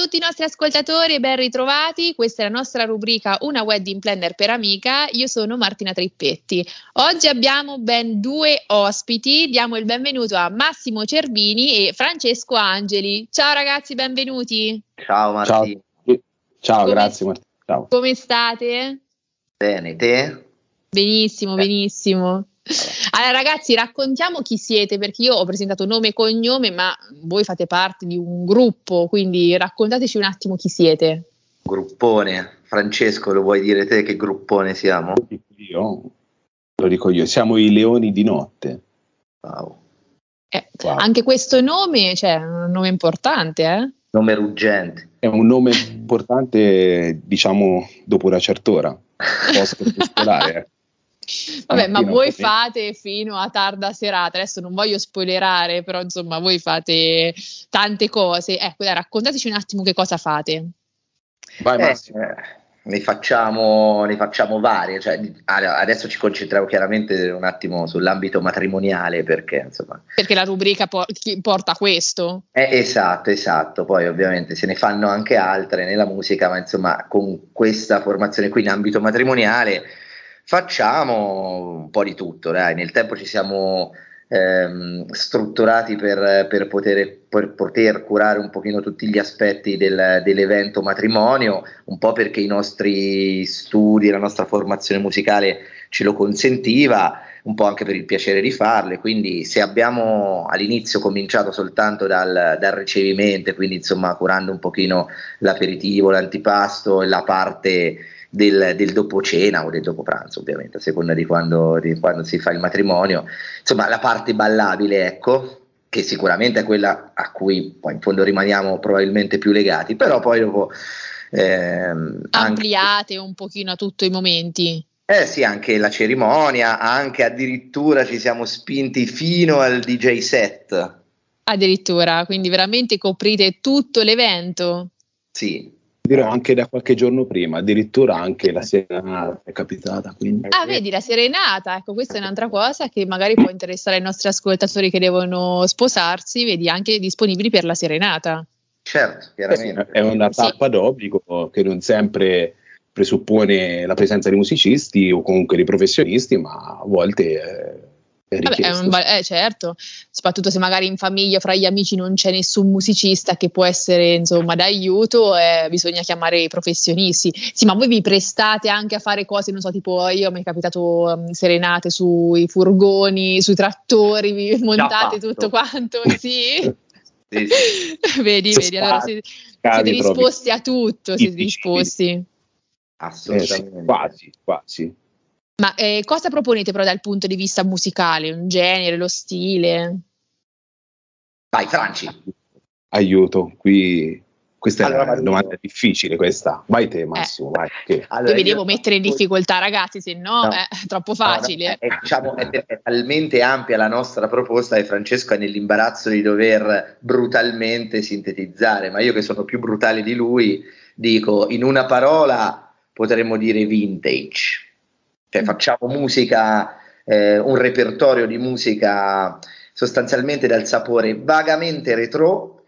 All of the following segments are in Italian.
Ciao a tutti i nostri ascoltatori e ben ritrovati. Questa è la nostra rubrica Una wedding planner per amica. Io sono Martina Trippetti. Oggi abbiamo ben due ospiti. Diamo il benvenuto a Massimo Cervini e Francesco Angeli. Ciao ragazzi, benvenuti. Ciao Martina. Ciao, Ciao grazie Martina. Ciao. Come state? Bene, te? Benissimo, benissimo. Allora ragazzi raccontiamo chi siete perché io ho presentato nome e cognome ma voi fate parte di un gruppo quindi raccontateci un attimo chi siete. Gruppone, Francesco lo vuoi dire te che gruppone siamo? Io, lo dico io, siamo i leoni di notte. Wow. Eh, wow. Anche questo nome, cioè, è un nome importante, eh? Nome ruggente. È un nome importante, diciamo, dopo una certa ora, post-scolare. Eh. Vabbè, ma voi fate fino a tarda serata, adesso non voglio spoilerare, però insomma voi fate tante cose. Ecco, dai, raccontateci un attimo che cosa fate. Vai eh, Massimo. Eh, ne, facciamo, ne facciamo varie, cioè, adesso ci concentriamo chiaramente un attimo sull'ambito matrimoniale perché insomma... Perché la rubrica por- porta questo. Eh, esatto, esatto, poi ovviamente se ne fanno anche altre nella musica, ma insomma con questa formazione qui in ambito matrimoniale facciamo un po' di tutto, dai. nel tempo ci siamo ehm, strutturati per, per, poter, per, poter, curare un pochino tutti gli aspetti del, dell'evento matrimonio, un po' perché i nostri studi, la nostra formazione musicale ce lo consentiva, un po' anche per il piacere di farle, quindi se abbiamo all'inizio cominciato soltanto dal, dal ricevimento, quindi insomma curando un pochino l'aperitivo, l'antipasto e la parte del, del dopo cena o del dopo pranzo, ovviamente, a seconda di quando, di quando si fa il matrimonio. Insomma, la parte ballabile, ecco, che sicuramente è quella a cui poi in fondo rimaniamo probabilmente più legati, però poi dopo... Ehm, Ampliate anche, un pochino a tutti i momenti. Eh sì, anche la cerimonia, anche addirittura ci siamo spinti fino al DJ set. Addirittura, quindi veramente coprite tutto l'evento. Sì, dirò anche da qualche giorno prima, addirittura anche la serenata è capitata. Quindi. Ah, vedi, la serenata, ecco, questa è un'altra cosa che magari può interessare ai nostri ascoltatori che devono sposarsi, vedi, anche disponibili per la serenata. Certo, chiaramente. È una tappa sì. d'obbligo che non sempre presuppone la presenza di musicisti o comunque di professionisti, ma a volte... Eh, Vabbè, è un, eh, certo, soprattutto se magari in famiglia, fra gli amici non c'è nessun musicista che può essere insomma d'aiuto, eh, bisogna chiamare i professionisti. Sì, ma voi vi prestate anche a fare cose, non so, tipo io mi è capitato um, serenate sui furgoni, sui trattori, vi montate tutto quanto, sì? sì, sì. vedi, vedi, allora siete, siete disposti a tutto, siete disposti. Assolutamente. Eh, quasi, quasi. Ma eh, cosa proponete però dal punto di vista musicale? Un genere, lo stile? Vai, Franci. Aiuto, qui questa allora, è una domanda difficile questa. Vai te Massimo, eh. vai. Che... Allora, vi devo mettere in difficoltà ragazzi, se no, no. è troppo facile. No, no, è, diciamo, è, è, talmente ampia la nostra proposta che Francesco è nell'imbarazzo di dover brutalmente sintetizzare, ma io che sono più brutale di lui dico in una parola potremmo dire vintage cioè facciamo musica, eh, un repertorio di musica sostanzialmente dal sapore vagamente retro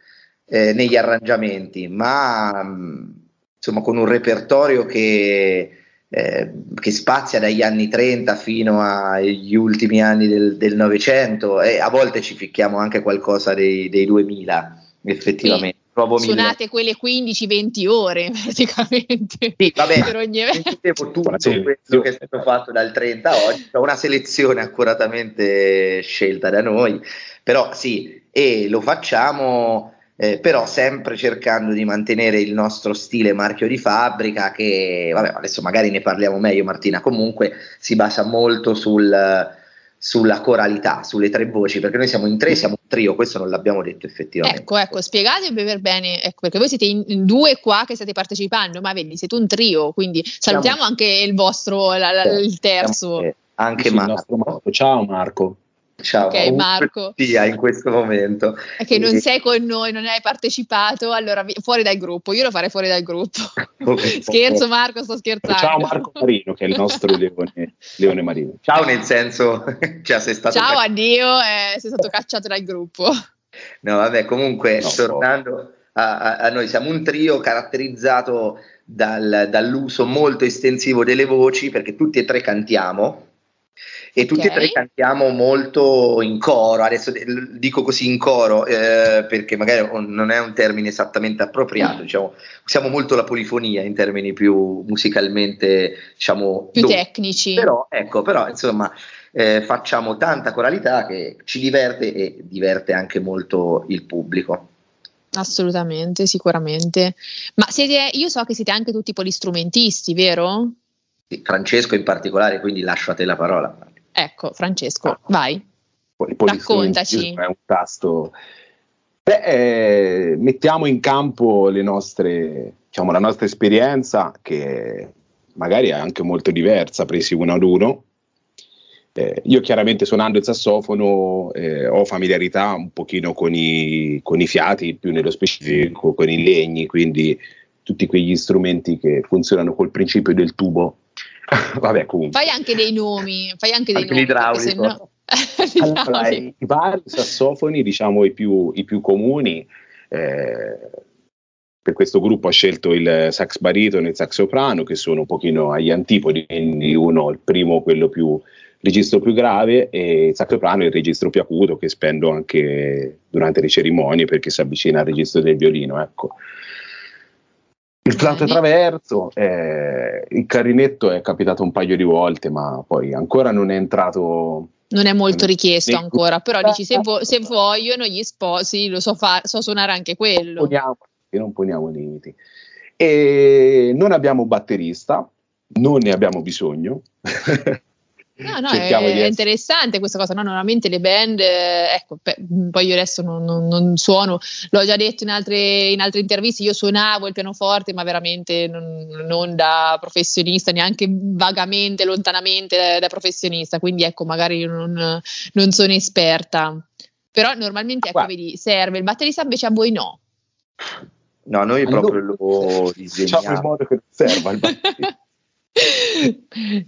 eh, negli arrangiamenti, ma mh, insomma con un repertorio che, eh, che, spazia dagli anni 30 fino agli ultimi anni del Novecento e a volte ci ficchiamo anche qualcosa dei, dei 2000 effettivamente. Sì. Suonate quelle 15-20 ore praticamente. Sì, vabbè, per ogni evento. tutto questo che è stato fatto dal 30 a oggi, una selezione accuratamente scelta da noi, però sì, e lo facciamo eh, però sempre cercando di mantenere il nostro stile marchio di fabbrica che, vabbè, adesso magari ne parliamo meglio Martina, comunque si basa molto sul sulla coralità, sulle tre voci, perché noi siamo in tre, siamo un trio, questo non l'abbiamo detto effettivamente. Ecco, ecco, spiegatevi per bene, ecco, perché voi siete in, due qua che state partecipando, ma vedi, siete un trio, quindi salutiamo siamo, anche il vostro, la, la, il terzo. Anche Marco. Marco. Ciao Marco. Ciao, ok Marco. Sia in questo momento. È che non sei con noi, non hai partecipato, allora fuori dal gruppo. Io lo farei fuori dal gruppo. Scherzo Marco, sto scherzando. Ciao Marco Marino, che è il nostro leone, leone marino. Ciao nel senso, cioè sei stato... Ciao, addio, eh, sei stato cacciato dal gruppo. No, vabbè, comunque, no, tornando, a, a, a noi. Siamo un trio caratterizzato dal, dall'uso molto estensivo delle voci, perché tutti e tre cantiamo e tutti okay. e tre cantiamo molto in coro, adesso dico così in coro eh, perché magari non è un termine esattamente appropriato, mm. diciamo, usiamo molto la polifonia in termini più musicalmente, diciamo, più dove. tecnici. Però, ecco, però insomma eh, facciamo tanta coralità che ci diverte e diverte anche molto il pubblico. Assolutamente, sicuramente. Ma siete, io so che siete anche tutti polistrumentisti, vero? Francesco in particolare, quindi lascio a te la parola. Ecco, Francesco, ah. vai. Raccontaci. È un tasto. Beh, eh, mettiamo in campo le nostre, diciamo, la nostra esperienza, che magari è anche molto diversa, presi uno ad uno. Eh, io chiaramente suonando il sassofono eh, ho familiarità un pochino con i, con i fiati, più nello specifico con i legni, quindi tutti quegli strumenti che funzionano col principio del tubo Vabbè, comunque. Fai anche dei nomi, fai anche dei anche nomi. L'idraulico. No... allora, I vari sassofoni, diciamo i più, i più comuni, eh, per questo gruppo ha scelto il sax baritono e il sax soprano, che sono un pochino agli antipodi, quindi uno, il primo, quello più registro più grave e il sax soprano è il registro più acuto che spendo anche durante le cerimonie perché si avvicina al registro del violino. Ecco. Il flauto traverso, eh, il carinetto è capitato un paio di volte, ma poi ancora non è entrato. Non è molto richiesto ancora, però dici se, vo- se vogliono gli sposi, lo so, fa- so suonare anche quello. Non poniamo, non poniamo limiti. E non abbiamo batterista, non ne abbiamo bisogno. No, no, è, è, interessante questa cosa. No, normalmente le band, eh, ecco, pe- poi io adesso non, non, non, suono, l'ho già detto in altre, in altre, interviste, io suonavo il pianoforte, ma veramente non, non da professionista, neanche vagamente, lontanamente da, da professionista, quindi ecco, magari non, sono esperta. Però normalmente, ecco, vedi, serve, il batterista invece a voi no. No, noi allora, proprio lo disegniamo. Diciamo in modo che non serva il batterista.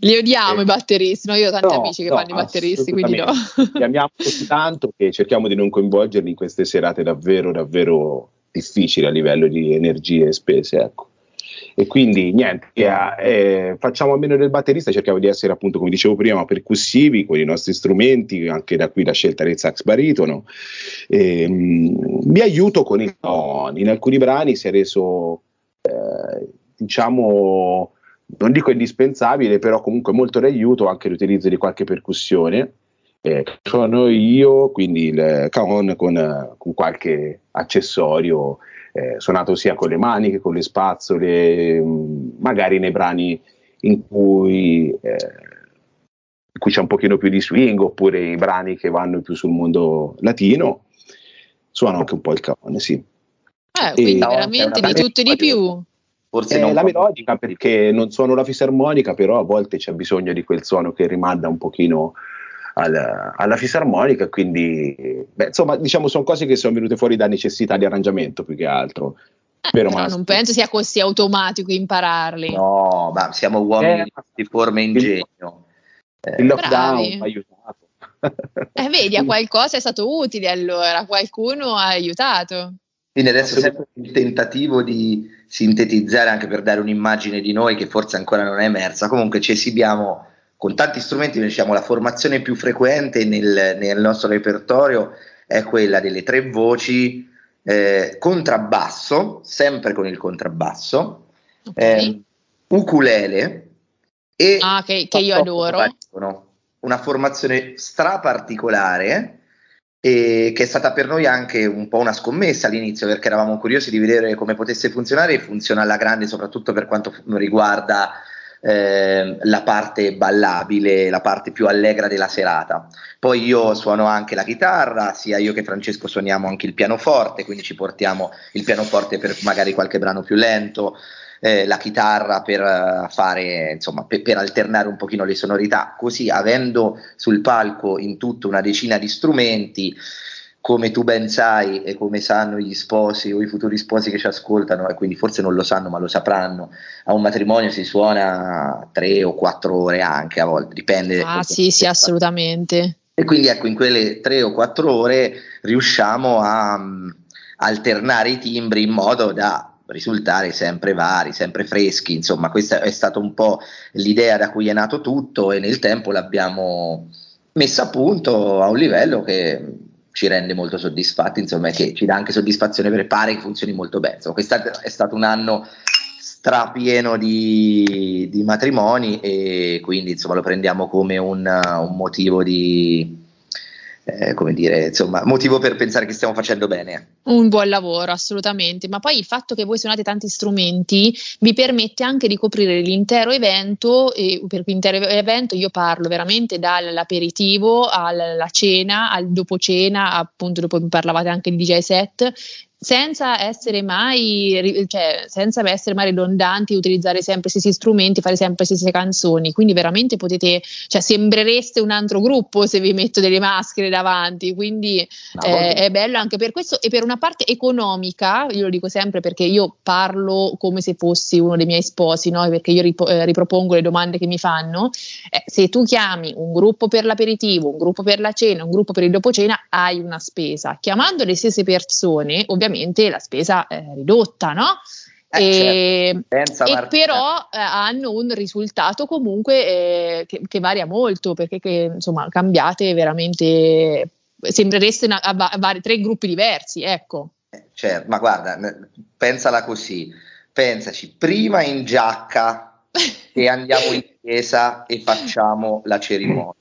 Li odiamo eh, i batteristi, no? io ho tanti no, amici che no, fanno i batteristi, quindi no. Li amiamo così tanto che cerchiamo di non coinvolgerli in queste serate davvero, davvero difficili a livello di energie e spese, ecco. E quindi niente, eh, eh, facciamo a meno del batterista, cerchiamo di essere appunto, come dicevo prima, percussivi con i nostri strumenti, anche da qui la scelta del sax baritono. Eh, mi aiuto con il ton, in alcuni brani si è reso, eh, diciamo, non dico indispensabile, però comunque molto d'aiuto anche l'utilizzo di qualche percussione. Eh, sono io, quindi il cajon con, con qualche accessorio eh, suonato sia con le mani che con le spazzole, mm, magari nei brani in cui, eh, in cui, c'è un pochino più di swing, oppure i brani che vanno più sul mondo latino, suono anche un po' il cajon, sì. Eh, quindi e, veramente di tutto e di più. Forse eh, la melodica perché non suono la fisarmonica, però a volte c'è bisogno di quel suono che rimanda un pochino al, alla fisarmonica, quindi beh, insomma diciamo sono cose che sono venute fuori da necessità di arrangiamento più che altro. Eh, però non penso sia così automatico impararli. No, ma siamo uomini eh, di forma e ingegno. Eh, il lockdown ha aiutato. Eh, vedi, a qualcosa è stato utile allora, qualcuno ha aiutato. Quindi adesso sempre il tentativo di sintetizzare anche per dare un'immagine di noi che forse ancora non è emersa. Comunque ci esibiamo con tanti strumenti, diciamo la formazione più frequente nel, nel nostro repertorio è quella delle tre voci, eh, contrabbasso, sempre con il contrabbasso, okay. eh, ukulele e ah, che, che io adoro. Una formazione stra particolare e che è stata per noi anche un po' una scommessa all'inizio perché eravamo curiosi di vedere come potesse funzionare e funziona alla grande soprattutto per quanto riguarda eh, la parte ballabile, la parte più allegra della serata. Poi io suono anche la chitarra, sia io che Francesco suoniamo anche il pianoforte, quindi ci portiamo il pianoforte per magari qualche brano più lento, eh, la chitarra per uh, fare, insomma, per, per, alternare un pochino le sonorità, così avendo sul palco in tutto una decina di strumenti, come tu ben sai e come sanno gli sposi o i futuri sposi che ci ascoltano, e quindi forse non lo sanno ma lo sapranno, a un matrimonio si suona tre o quattro ore anche a volte, dipende. Ah sì, sì, assolutamente. E quindi ecco, in quelle tre o quattro ore riusciamo a alternare i timbri in modo da risultare sempre vari, sempre freschi, insomma questa è stata un po' l'idea da cui è nato tutto e nel tempo l'abbiamo messa a punto a un livello che ci rende molto soddisfatti, insomma, che ci dà anche soddisfazione perché pare che funzioni molto bene. Insomma, quest'anno è stato un anno strapieno di, di matrimoni e quindi insomma lo prendiamo come un, un motivo di, eh, come dire, insomma, motivo per pensare che stiamo facendo bene. Un buon lavoro, assolutamente. Ma poi il fatto che voi suonate tanti strumenti vi permette anche di coprire l'intero evento, e per l'intero evento io parlo veramente dall'aperitivo alla cena, al dopo cena, appunto dopo parlavate anche di DJ set, senza essere mai, cioè, senza essere mai ridondanti, utilizzare sempre gli stessi strumenti, fare sempre le stesse canzoni. Quindi veramente potete, cioè, sembrereste un altro gruppo se vi metto delle maschere davanti. Quindi no, eh, è bello anche per questo e per una parte economica, io lo dico sempre perché io parlo come se fossi uno dei miei sposi, no? perché io rip- eh, ripropongo le domande che mi fanno. Eh, se tu chiami un gruppo per l'aperitivo, un gruppo per la cena, un gruppo per il dopo cena, hai una spesa. Chiamando le stesse persone, ovviamente ovviamente la spesa è ridotta, no? Eh, e, certo. e però eh, hanno un risultato comunque eh, che, che, varia molto perché che, insomma cambiate veramente sembrereste una, a, a, a, tre gruppi diversi ecco. Eh, certo ma guarda pensala così pensaci prima in giacca e andiamo in chiesa e facciamo la cerimonia.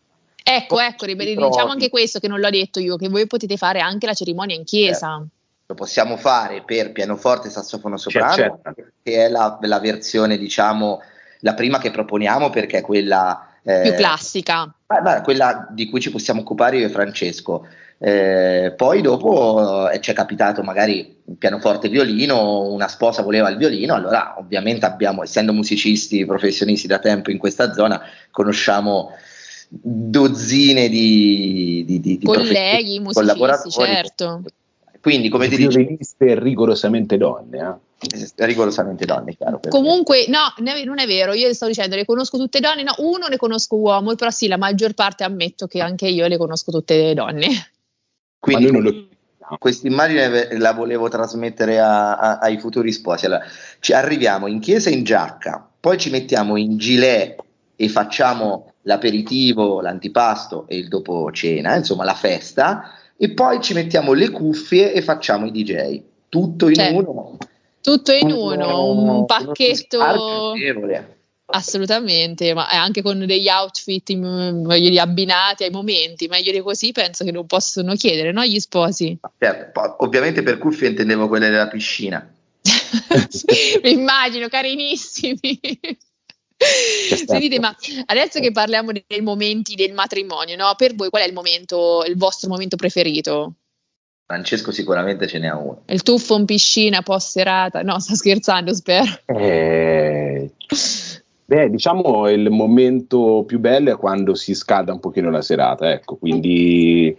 Ecco ecco diciamo anche questo che non l'ho detto io che voi potete fare anche la cerimonia in chiesa. certo lo possiamo fare per pianoforte e sassofono soprano, certo. che è la, la, versione, diciamo, la prima che proponiamo perché è quella eh, più classica. Beh, quella di cui ci possiamo occupare io e Francesco. Eh, poi dopo eh, ci è capitato magari pianoforte e violino, una sposa voleva il violino, allora ovviamente abbiamo, essendo musicisti professionisti da tempo in questa zona, conosciamo dozzine di, di, di, di colleghi, musicisti, certo. Quindi, come ti dicevo, violiniste rigorosamente donne. Eh? Rigorosamente donne, chiaro. Comunque, no, non è vero. Io sto dicendo, le conosco tutte donne. No, uno ne conosco uomo, però sì, la maggior parte ammetto che anche io le conosco tutte donne. Quindi, lo... questa immagine la volevo trasmettere a, a, ai futuri sposi. Allora, ci arriviamo in chiesa in giacca, poi ci mettiamo in gilet e facciamo l'aperitivo, l'antipasto e il dopo cena, insomma la festa e poi ci mettiamo le cuffie e facciamo i DJ. Tutto in cioè, uno. Tutto in uno, un pacchetto. Assolutamente, ma anche con degli outfit in, abbinati ai momenti, meglio di così penso che non possono chiedere, no? Gli sposi. Certo, ovviamente per cuffie intendevo quelle della piscina. immagino, carinissimi. Sentite, ma adesso che parliamo dei momenti del matrimonio, no? per voi qual è il momento, il vostro momento preferito? Francesco sicuramente ce n'è uno. Il tuffo in piscina post serata? No, sto scherzando, spero. Eh, beh, diciamo il momento più bello è quando si scalda un pochino la serata, ecco, quindi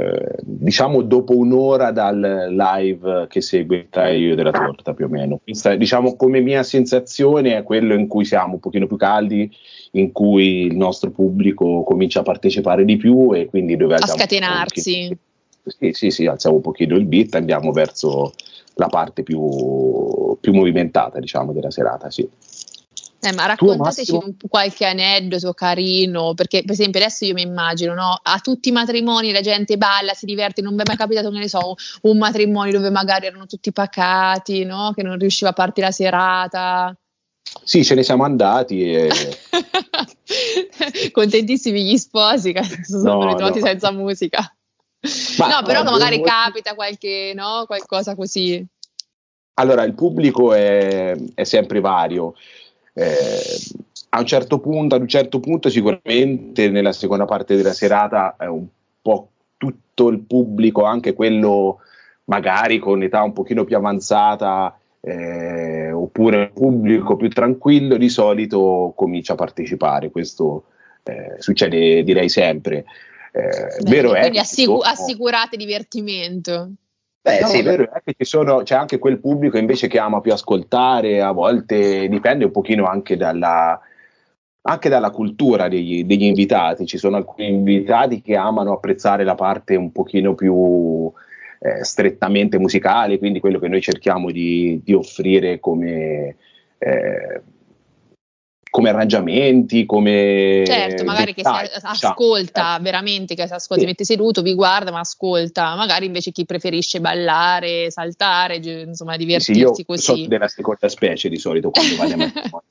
eh, diciamo dopo un'ora dal live che segue il taglio della torta più o meno. Questa, diciamo come mia sensazione è quello in cui siamo un pochino più caldi, in cui il nostro pubblico comincia a partecipare di più e quindi dove a scatenarsi. Sì, sì, sì, alziamo un pochino il beat, andiamo verso la parte più, più movimentata, diciamo, della serata, sì. Eh, ma raccontateci un, qualche aneddoto carino, perché per esempio adesso io mi immagino, no? a tutti i matrimoni la gente balla, si diverte, non mi è mai capitato, che ne so, un matrimonio dove magari erano tutti pacati, no? che non riusciva a partire la serata. Sì, ce ne siamo andati e... Contentissimi gli sposi che sono no, ritrovati no. senza musica. Ma, no, però no, magari devo... capita qualche, no? qualcosa così. Allora, il pubblico è, è sempre vario eh, a un certo punto, ad un certo punto sicuramente nella seconda parte della serata è un po' tutto il pubblico, anche quello magari con età un pochino più avanzata eh, oppure un pubblico più tranquillo di solito comincia a partecipare, questo eh, succede direi sempre. Eh, Beh, vero quindi è assicu- assicurate divertimento. Beh, no, sì, vero è che sono, c'è anche quel pubblico invece che ama più ascoltare, a volte dipende un pochino anche dalla, anche dalla cultura degli, degli, invitati. Ci sono alcuni invitati che amano apprezzare la parte un pochino più eh, strettamente musicale, quindi quello che noi cerchiamo di, di offrire come, eh, come arrangiamenti, come... Certo, magari dettagli, che si ascolta eh. veramente, che si ascolta, sì. mette seduto, vi guarda, ma ascolta, magari invece chi preferisce ballare, saltare, insomma divertirsi sì, io così. Sono della seconda specie di solito quando vado a matrimonio.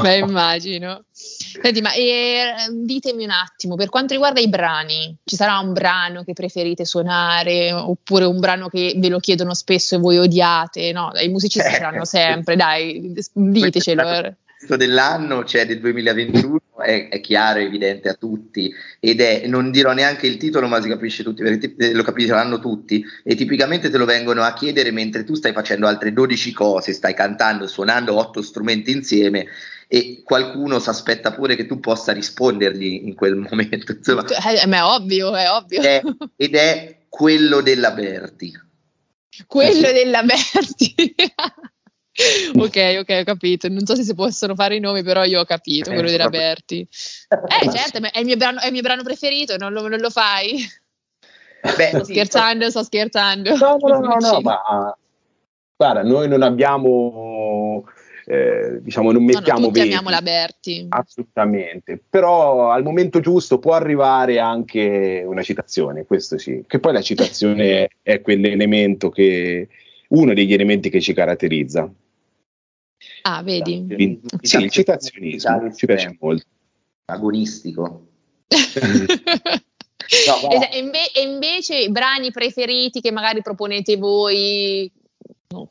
Beh, immagino. Senti, ma eh, ditemi un attimo, per quanto riguarda i brani, ci sarà un brano che preferite suonare oppure un brano che ve lo chiedono spesso e voi odiate? No, i musicisti eh, saranno sempre, dai, ditecelo dell'anno, cioè del 2021, è, è, chiaro, è evidente a tutti ed è, non dirò neanche il titolo, ma si capisce tutti, perché lo capiranno tutti e tipicamente te lo vengono a chiedere mentre tu stai facendo altre 12 cose, stai cantando, suonando otto strumenti insieme e qualcuno si aspetta pure che tu possa rispondergli in quel momento. Insomma, eh, ma è ovvio, è ovvio. È, ed è quello della Berti. Quello eh della Berti. ok, ok, ho capito. Non so se si possono fare i nomi, però io ho capito quello di Raberti. Eh, certo, è il mio brano, è il mio brano preferito, non lo, non lo fai? Beh, sto sì, scherzando, sto scherzando. No, no, no, no, ma guarda, noi non abbiamo, eh, diciamo, non mettiamo no, no, amiamo la Berti. Assolutamente, però al momento giusto può arrivare anche una citazione, questo sì, che poi la citazione è quell'elemento che, uno degli elementi che ci caratterizza. Ah, vedi? Quindi, sì, il citazionismo ci piace molto. Agonistico. no, e, inve- e, invece i brani preferiti che magari proponete voi no,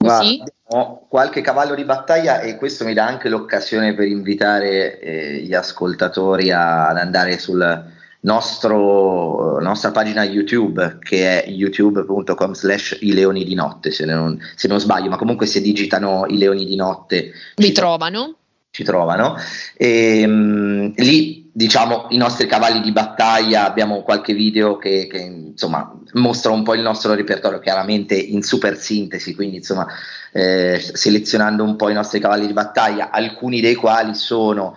ho qualche cavallo di battaglia e questo mi dà anche l'occasione per invitare eh, gli ascoltatori a, ad andare sul nostro, nostra pagina YouTube che è youtube.com slash i leoni di notte se non, se non, sbaglio ma comunque se digitano i leoni di notte vi trovano. ci trovano. E um, lì diciamo i nostri cavalli di battaglia abbiamo qualche video che, che insomma mostra un po' il nostro repertorio chiaramente in super sintesi quindi insomma eh, selezionando un po' i nostri cavalli di battaglia alcuni dei quali sono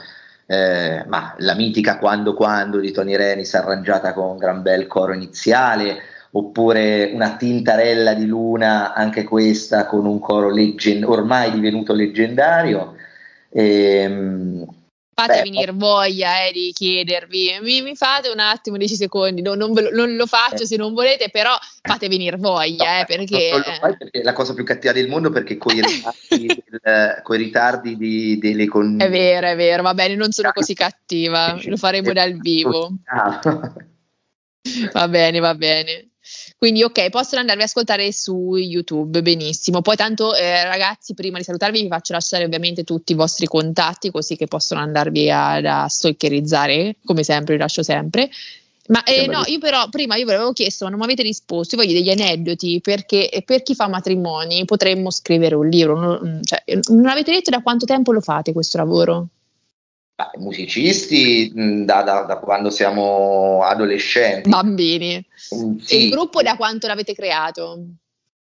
eh, ma la mitica Quando Quando di Tony Renis arrangiata con un gran bel coro iniziale, oppure una tintarella di luna, anche questa con un coro leggen- ormai divenuto leggendario. Ehm, Fate Beh, venire voglia eh, di chiedervi, mi, mi, fate un attimo 10 secondi, no, non, lo, non, lo faccio eh. se non volete, però fate venire voglia, no, eh, perché... Eh. perché... è la cosa più cattiva del mondo perché con i ritardi, del, ritardi di, delle con... È vero, è vero, va bene, non sono così cattiva, lo faremo dal vivo. Va bene, va bene. Quindi ok, possono andarvi a ascoltare su YouTube, benissimo. Poi tanto eh, ragazzi, prima di salutarvi vi faccio lasciare ovviamente tutti i vostri contatti così che possono andarvi a, a stalkerizzare, come sempre, vi lascio sempre. Ma eh, no, io però prima io ve l'avevo chiesto, ma non mi avete risposto. Io voglio degli aneddoti perché per chi fa matrimoni potremmo scrivere un libro. Non, cioè, non avete detto da quanto tempo lo fate questo lavoro? Beh, musicisti da, da, da, quando siamo adolescenti. Bambini. Mm, sì. E il gruppo da quanto l'avete creato?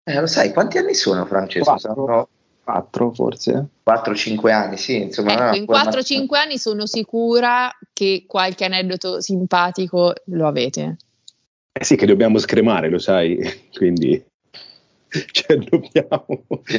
Eh, lo sai, quanti anni sono Francesco? Quattro, quattro forse. 4-5 anni, sì. Insomma, ecco, in 4-5 ma... anni sono sicura che qualche aneddoto simpatico lo avete. Eh sì, che dobbiamo scremare, lo sai, quindi cioè, dobbiamo...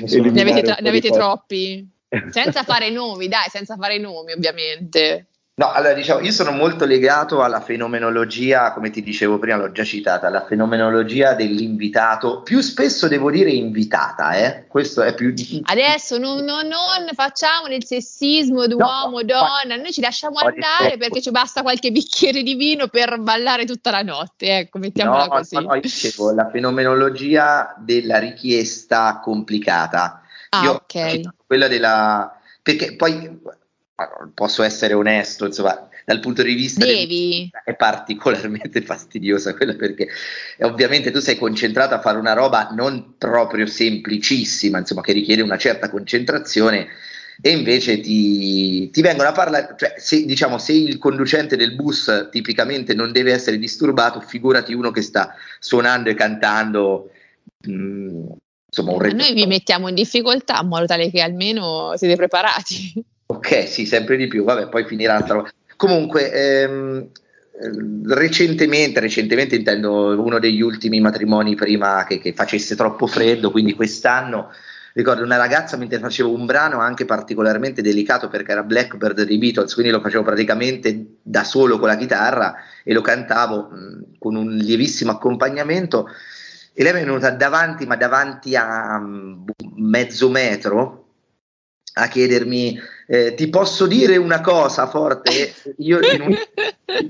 Ne avete, tra- ne avete troppi? Senza fare nomi, dai, senza fare nomi ovviamente. No, allora diciamo, io sono molto legato alla fenomenologia, come ti dicevo prima, l'ho già citata, alla fenomenologia dell'invitato, più spesso devo dire invitata, eh? questo è più Adesso non, non, non facciamo del sessismo d'uomo, no, donna, noi ci lasciamo andare perché ci basta qualche bicchiere di vino per ballare tutta la notte, ecco, mettiamola no, così. No, io dicevo, la fenomenologia della richiesta complicata. Ah, io ok. Quella della... perché poi posso essere onesto, insomma, dal punto di vista Devi. è particolarmente fastidiosa quella perché ovviamente tu sei concentrato a fare una roba non proprio semplicissima, insomma, che richiede una certa concentrazione e invece ti, ti vengono a parlare, cioè se, diciamo, se il conducente del bus tipicamente non deve essere disturbato, figurati uno che sta suonando e cantando. Mh, mm, insomma, un Noi vi mettiamo in difficoltà in modo tale che almeno siete preparati. Ok, sì, sempre di più, vabbè, poi finirà altra Comunque, ehm, recentemente, recentemente intendo uno degli ultimi matrimoni prima che, che facesse troppo freddo, quindi quest'anno ricordo una ragazza mentre facevo un brano anche particolarmente delicato perché era Blackbird dei Beatles, quindi lo facevo praticamente da solo con la chitarra e lo cantavo mh, con un lievissimo accompagnamento e lei è venuta davanti, ma davanti a um, mezzo metro a chiedermi eh, ti posso dire una cosa forte? Io in, un,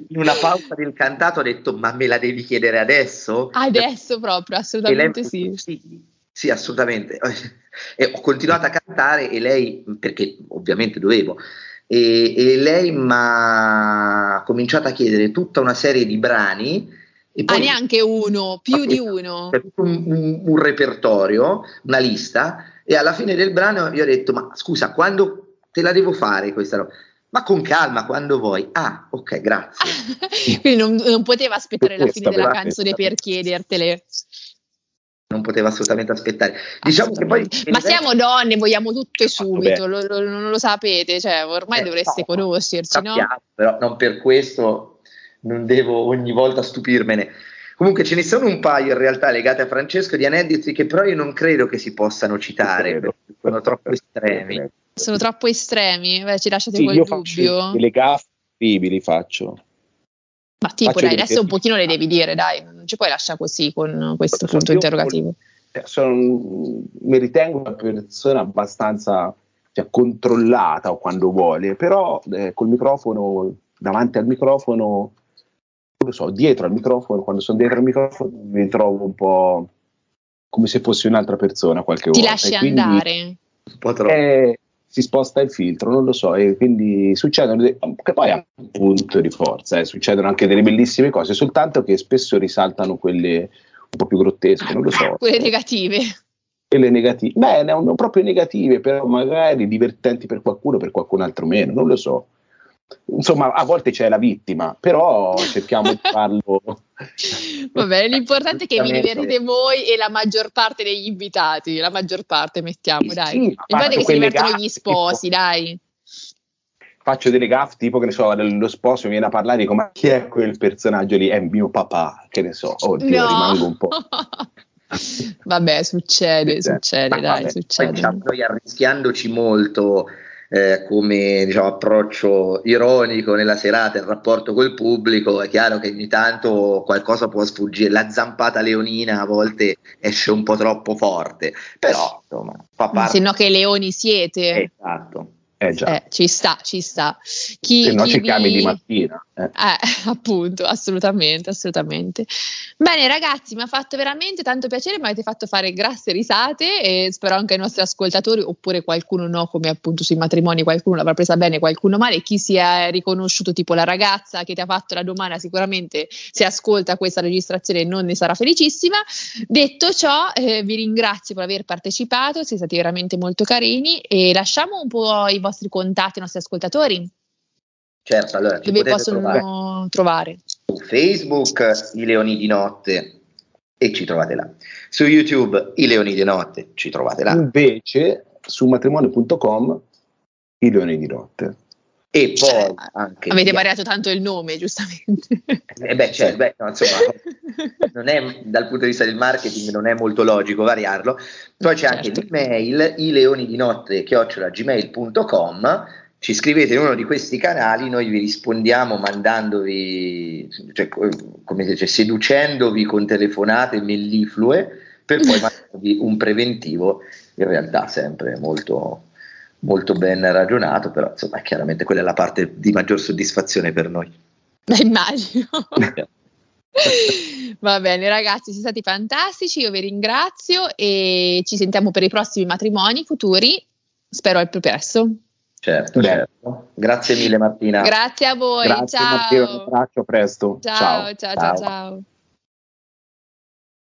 in, una pausa del cantato ho detto ma me la devi chiedere adesso? Adesso proprio, assolutamente lei, sì. sì. Sì, assolutamente. E ho continuato a cantare e lei, perché ovviamente dovevo, e, e lei mi ha cominciato a chiedere tutta una serie di brani. Poi, ah, neanche uno, più di uno. Un, un, un repertorio, una lista, e alla fine del brano io ho detto, ma scusa, quando te la devo fare questa roba? Ma con calma, quando vuoi. Ah, ok, grazie. Quindi non, non poteva aspettare la fine della canzone per chiedertele non poteva assolutamente aspettare. Diciamo che poi, Ma siamo donne, vogliamo tutto e subito, lo, lo, non lo sapete, cioè, ormai eh, dovreste no, conoscerci, sappiamo, no? Però non per questo non devo ogni volta stupirmene. Comunque ce ne sono un paio in realtà legate a Francesco di aneddoti che però io non credo che si possano citare, perché sono troppo estremi. Sono troppo estremi, Beh, ci lasciate sì, quel dubbio. Le gaffe li faccio. Ma tipo, dai, adesso un pochino le devi dire, dai, non ci puoi lasciare così con questo Perché punto interrogativo. Sono, mi ritengo una persona abbastanza cioè, controllata quando vuole, però eh, col microfono, davanti al microfono, non lo so, dietro al microfono, quando sono dietro al microfono mi trovo un po' come se fossi un'altra persona qualche Ti volta. Ti lasci andare? Un po' troppo. Eh, si sposta il filtro, non lo so, e quindi succedono, de- che poi è un punto di forza, eh, succedono anche delle bellissime cose, soltanto che spesso risaltano quelle un po' più grottesche, non lo so. Quelle negative. Quelle negative, beh, non proprio negative, però magari divertenti per qualcuno, per qualcun altro meno, non lo so insomma, a volte c'è la vittima, però cerchiamo di farlo. Va bene, l'importante è che vi divertite voi e la maggior parte degli invitati, la maggior parte mettiamo, dai. Sì, l'importante è che si divertono gli sposi, tipo, dai. Faccio delle gaffe, tipo che ne so, lo sposo mi viene a parlare, dico, ma chi è quel personaggio lì? È mio papà, che ne so, oddio, no. rimango un po'. Vabbè, succede, succede, dai, vabbè, succede. Diciamo, noi arrischiandoci molto eh, come diciamo, approccio ironico nella serata, il rapporto col pubblico, è chiaro che ogni tanto qualcosa può sfuggire, la zampata leonina a volte esce un po' troppo forte, però insomma fa parte. Se no che leoni siete. Esatto. Eh, eh, ci sta, ci sta. Chi, Se no ci chiami vi... di mattina. Eh. eh. appunto, assolutamente, assolutamente. Bene ragazzi, mi ha fatto veramente tanto piacere, mi avete fatto fare grasse risate e spero anche ai nostri ascoltatori, oppure qualcuno no, come appunto sui matrimoni, qualcuno l'avrà presa bene, qualcuno male, chi si è riconosciuto, tipo la ragazza che ti ha fatto la domanda, sicuramente se ascolta questa registrazione non ne sarà felicissima. Detto ciò, eh, vi ringrazio per aver partecipato, siete stati veramente molto carini e lasciamo un po' i vostri contatti, i nostri ascoltatori? Certo, allora dove possono trovare? trovare? Su Facebook i Leoni di Notte e ci trovate là. Su YouTube i Leoni di Notte ci trovate là. Invece su matrimonio.com i Leoni di Notte. E cioè, poi anche avete variato tanto il nome, giustamente. Eh beh, cioè, beh no, insomma, non è, dal punto di vista del marketing non è molto logico variarlo. Poi c'è certo. anche l'email i leoni di notte gmail.com ci scrivete in uno di questi canali, noi vi rispondiamo mandandovi, cioè, come si dice, seducendovi con telefonate melliflue per poi mandarvi un preventivo, in realtà sempre molto, molto ben ragionato, però insomma chiaramente quella è la parte di maggior soddisfazione per noi. Immagino. Va bene ragazzi, siete stati fantastici, io vi ringrazio e ci sentiamo per i prossimi matrimoni futuri, spero al più presto. Certo, certo. Grazie mille Martina. Grazie a voi, Grazie, ciao. Matteo, un abbraccio, presto. ciao, ciao. ciao. ciao. ciao.